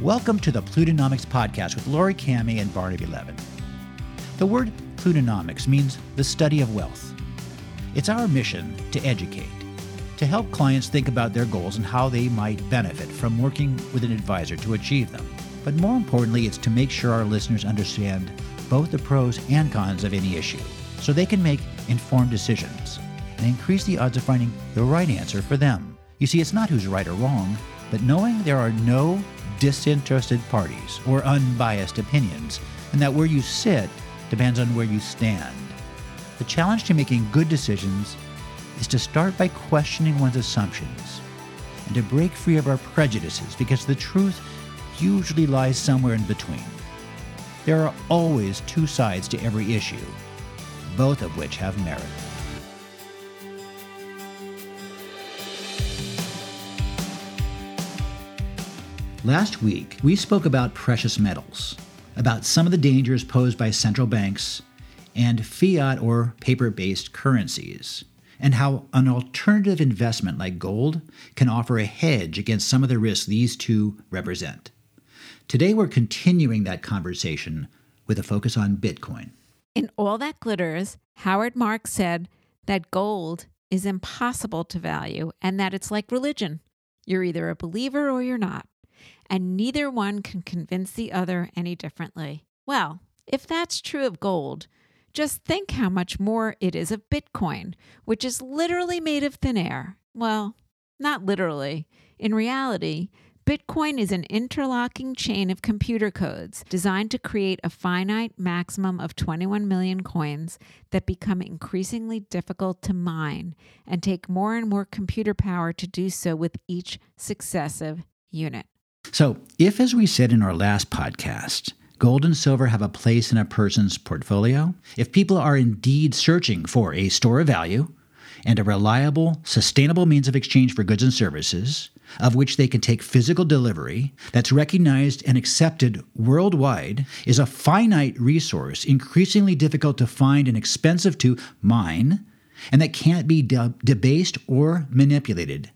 Welcome to the Plutonomics Podcast with Lori Cami and Barnaby Levin. The word Plutonomics means the study of wealth. It's our mission to educate, to help clients think about their goals and how they might benefit from working with an advisor to achieve them. But more importantly, it's to make sure our listeners understand both the pros and cons of any issue so they can make informed decisions and increase the odds of finding the right answer for them. You see, it's not who's right or wrong, but knowing there are no disinterested parties or unbiased opinions, and that where you sit depends on where you stand. The challenge to making good decisions is to start by questioning one's assumptions and to break free of our prejudices because the truth usually lies somewhere in between. There are always two sides to every issue, both of which have merit. Last week, we spoke about precious metals, about some of the dangers posed by central banks and fiat or paper based currencies, and how an alternative investment like gold can offer a hedge against some of the risks these two represent. Today, we're continuing that conversation with a focus on Bitcoin. In All That Glitters, Howard Marks said that gold is impossible to value and that it's like religion. You're either a believer or you're not and neither one can convince the other any differently. Well, if that's true of gold, just think how much more it is of Bitcoin, which is literally made of thin air. Well, not literally. In reality, Bitcoin is an interlocking chain of computer codes designed to create a finite maximum of 21 million coins that become increasingly difficult to mine and take more and more computer power to do so with each successive unit. So, if, as we said in our last podcast, gold and silver have a place in a person's portfolio, if people are indeed searching for a store of value and a reliable, sustainable means of exchange for goods and services, of which they can take physical delivery, that's recognized and accepted worldwide, is a finite resource increasingly difficult to find and expensive to mine, and that can't be de- debased or manipulated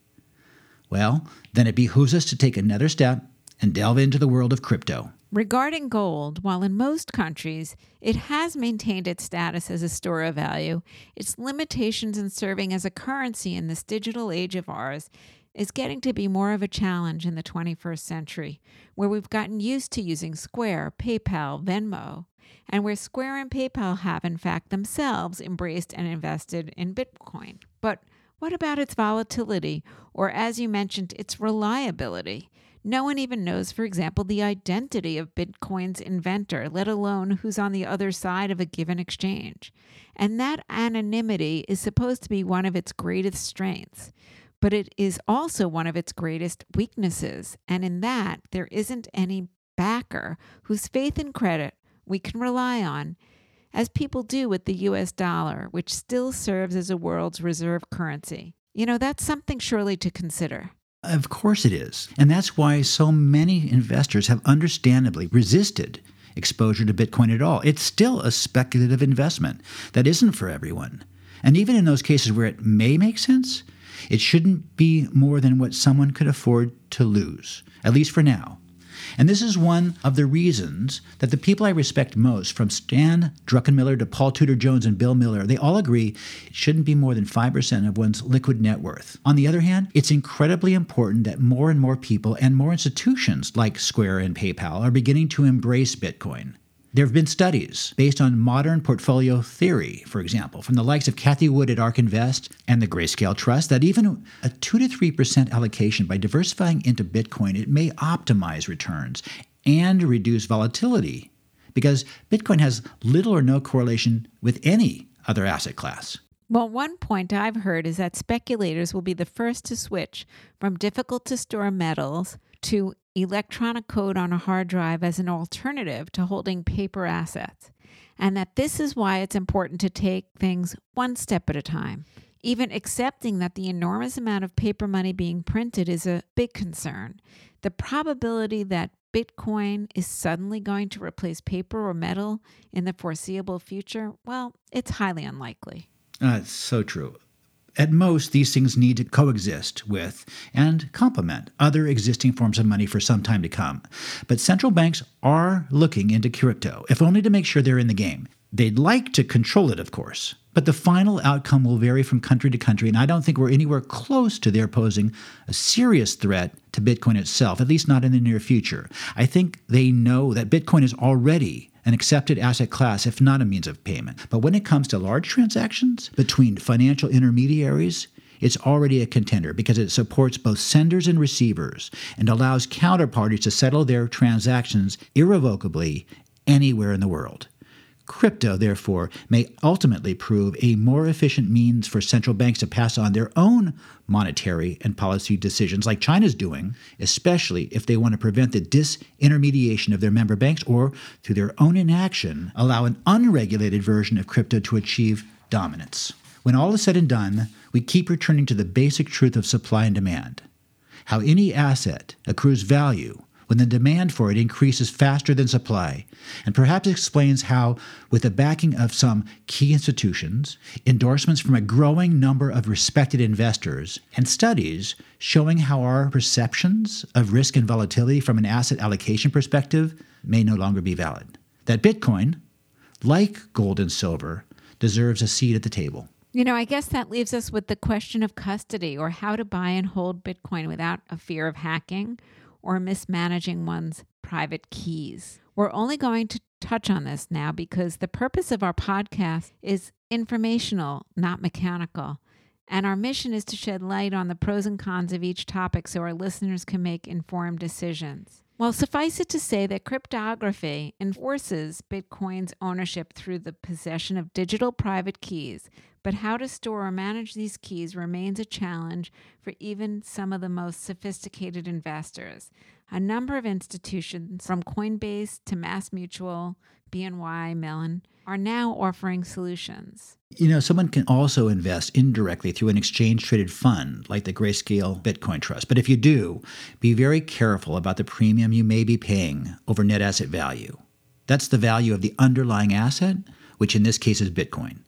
well, then it behooves us to take another step and delve into the world of crypto. Regarding gold, while in most countries it has maintained its status as a store of value, its limitations in serving as a currency in this digital age of ours is getting to be more of a challenge in the 21st century, where we've gotten used to using Square, PayPal, Venmo, and where Square and PayPal have, in fact, themselves embraced and invested in Bitcoin. But what about its volatility, or as you mentioned, its reliability? No one even knows, for example, the identity of Bitcoin's inventor, let alone who's on the other side of a given exchange. And that anonymity is supposed to be one of its greatest strengths, but it is also one of its greatest weaknesses. And in that, there isn't any backer whose faith and credit we can rely on as people do with the US dollar, which still serves as a world's reserve currency. You know, that's something surely to consider. Of course it is. And that's why so many investors have understandably resisted exposure to Bitcoin at all. It's still a speculative investment that isn't for everyone. And even in those cases where it may make sense, it shouldn't be more than what someone could afford to lose, at least for now. And this is one of the reasons that the people I respect most, from Stan Druckenmiller to Paul Tudor Jones and Bill Miller, they all agree it shouldn't be more than 5% of one's liquid net worth. On the other hand, it's incredibly important that more and more people and more institutions like Square and PayPal are beginning to embrace Bitcoin. There have been studies based on modern portfolio theory, for example, from the likes of Cathie Wood at ARK Invest and the Grayscale Trust, that even a 2 to 3% allocation by diversifying into Bitcoin, it may optimize returns and reduce volatility because Bitcoin has little or no correlation with any other asset class. Well, one point I've heard is that speculators will be the first to switch from difficult to store metals to electronic code on a hard drive as an alternative to holding paper assets, and that this is why it's important to take things one step at a time. Even accepting that the enormous amount of paper money being printed is a big concern. The probability that Bitcoin is suddenly going to replace paper or metal in the foreseeable future, well, it's highly unlikely. Uh, so true. At most, these things need to coexist with and complement other existing forms of money for some time to come. But central banks are looking into crypto, if only to make sure they're in the game. They'd like to control it, of course, but the final outcome will vary from country to country, and I don't think we're anywhere close to their posing a serious threat to Bitcoin itself, at least not in the near future. I think they know that Bitcoin is already an accepted asset class, if not a means of payment. But when it comes to large transactions between financial intermediaries, it's already a contender because it supports both senders and receivers and allows counterparties to settle their transactions irrevocably anywhere in the world. Crypto, therefore, may ultimately prove a more efficient means for central banks to pass on their own monetary and policy decisions, like China's doing, especially if they want to prevent the disintermediation of their member banks or, through their own inaction, allow an unregulated version of crypto to achieve dominance. When all is said and done, we keep returning to the basic truth of supply and demand. How any asset accrues value when the demand for it increases faster than supply, and perhaps explains how, with the backing of some key institutions, endorsements from a growing number of respected investors, and studies showing how our perceptions of risk and volatility from an asset allocation perspective may no longer be valid. That Bitcoin, like gold and silver, deserves a seat at the table. You know, I guess that leaves us with the question of custody or how to buy and hold Bitcoin without a fear of hacking or mismanaging one's private keys. We're only going to touch on this now because the purpose of our podcast is informational, not mechanical. And our mission is to shed light on the pros and cons of each topic so our listeners can make informed decisions. Well, suffice it to say that cryptography enforces Bitcoin's ownership through the possession of digital private keys, but how to store or manage these keys remains a challenge for even some of the most sophisticated investors. A number of institutions, from Coinbase to MassMutual, BNY Mellon, are now offering solutions. You know, someone can also invest indirectly through an exchange traded fund like the Grayscale Bitcoin Trust. But if you do, be very careful about the premium you may be paying over net asset value. That's the value of the underlying asset, which in this case is Bitcoin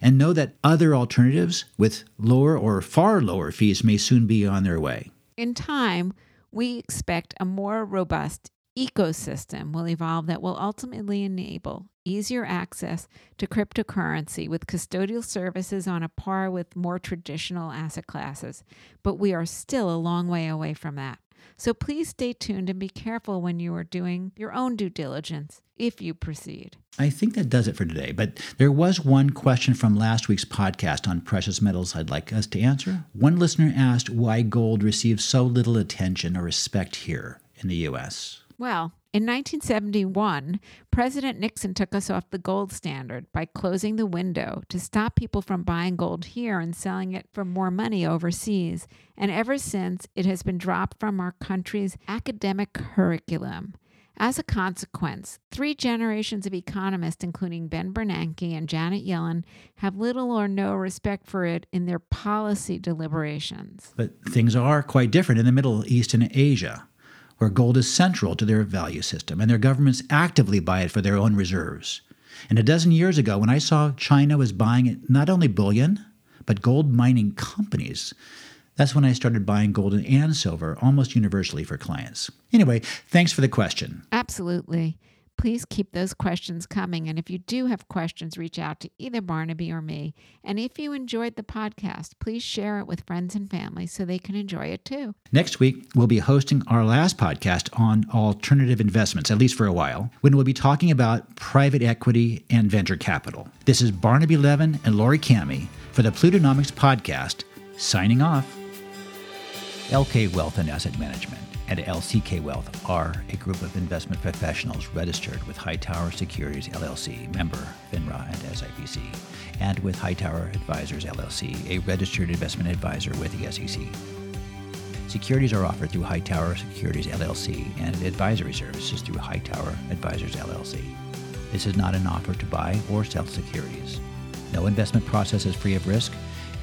and know that other alternatives with lower or far lower fees may soon be on their way. In time, we expect a more robust ecosystem will evolve that will ultimately enable easier access to cryptocurrency with custodial services on a par with more traditional asset classes. But we are still a long way away from that. So please stay tuned and be careful when you are doing your own due diligence if you proceed. I think that does it for today, but there was one question from last week's podcast on precious metals I'd like us to answer. One listener asked why gold receives so little attention or respect here in the U.S. Well, in 1971, President Nixon took us off the gold standard by closing the window to stop people from buying gold here and selling it for more money overseas. And ever since, it has been dropped from our country's academic curriculum. As a consequence, three generations of economists, including Ben Bernanke and Janet Yellen, have little or no respect for it in their policy deliberations. But things are quite different in the Middle East and Asia, where gold is central to their value system, and their governments actively buy it for their own reserves. And a dozen years ago, when I saw China was buying not only bullion, but gold mining companies, that's when I started buying gold and silver almost universally for clients. Anyway, thanks for the question. Absolutely. Please keep those questions coming. And if you do have questions, reach out to either Barnaby or me. And if you enjoyed the podcast, please share it with friends and family so they can enjoy it too. Next week, we'll be hosting our last podcast on alternative investments, at least for a while, when we'll be talking about private equity and venture capital. This is Barnaby Levin and Lori Cami for the Plutonomics Podcast, signing off. LK Wealth and Asset Management and LCK Wealth are a group of investment professionals registered with Hightower Securities LLC, member FINRA and SIPC, and with Hightower Advisors LLC, a registered investment advisor with the SEC. Securities are offered through Hightower Securities LLC and advisory services through Hightower Advisors LLC. This is not an offer to buy or sell securities. No investment process is free of risk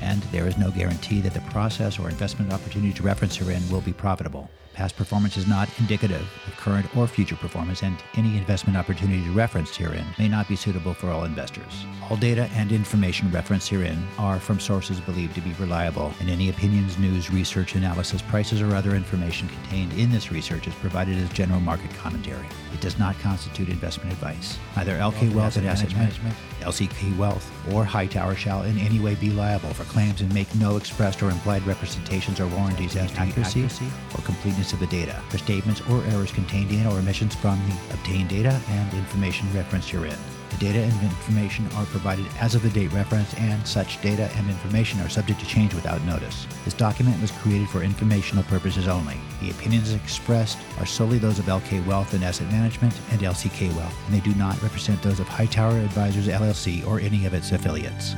and there is no guarantee that the process or investment opportunity opportunities referenced herein will be profitable. Past performance is not indicative current or future performance, and any investment opportunity referenced herein may not be suitable for all investors. All data and information referenced herein are from sources believed to be reliable, and any opinions, news, research, analysis, prices, or other information contained in this research is provided as general market commentary. It does not constitute investment advice. Neither LK Wealth and Asset Management, LCK Wealth, or Hightower shall in any way be liable for claims and make no expressed or implied representations or warranties as to accuracy or completeness of the data, for statements or errors contained in or omissions from the obtained data and information referenced herein. The data and information are provided as of the date referenced, and such data and information are subject to change without notice. This document was created for informational purposes only. The opinions expressed are solely those of LK Wealth and Asset Management and LCK Wealth, and they do not represent those of Hightower Advisors LLC or any of its affiliates.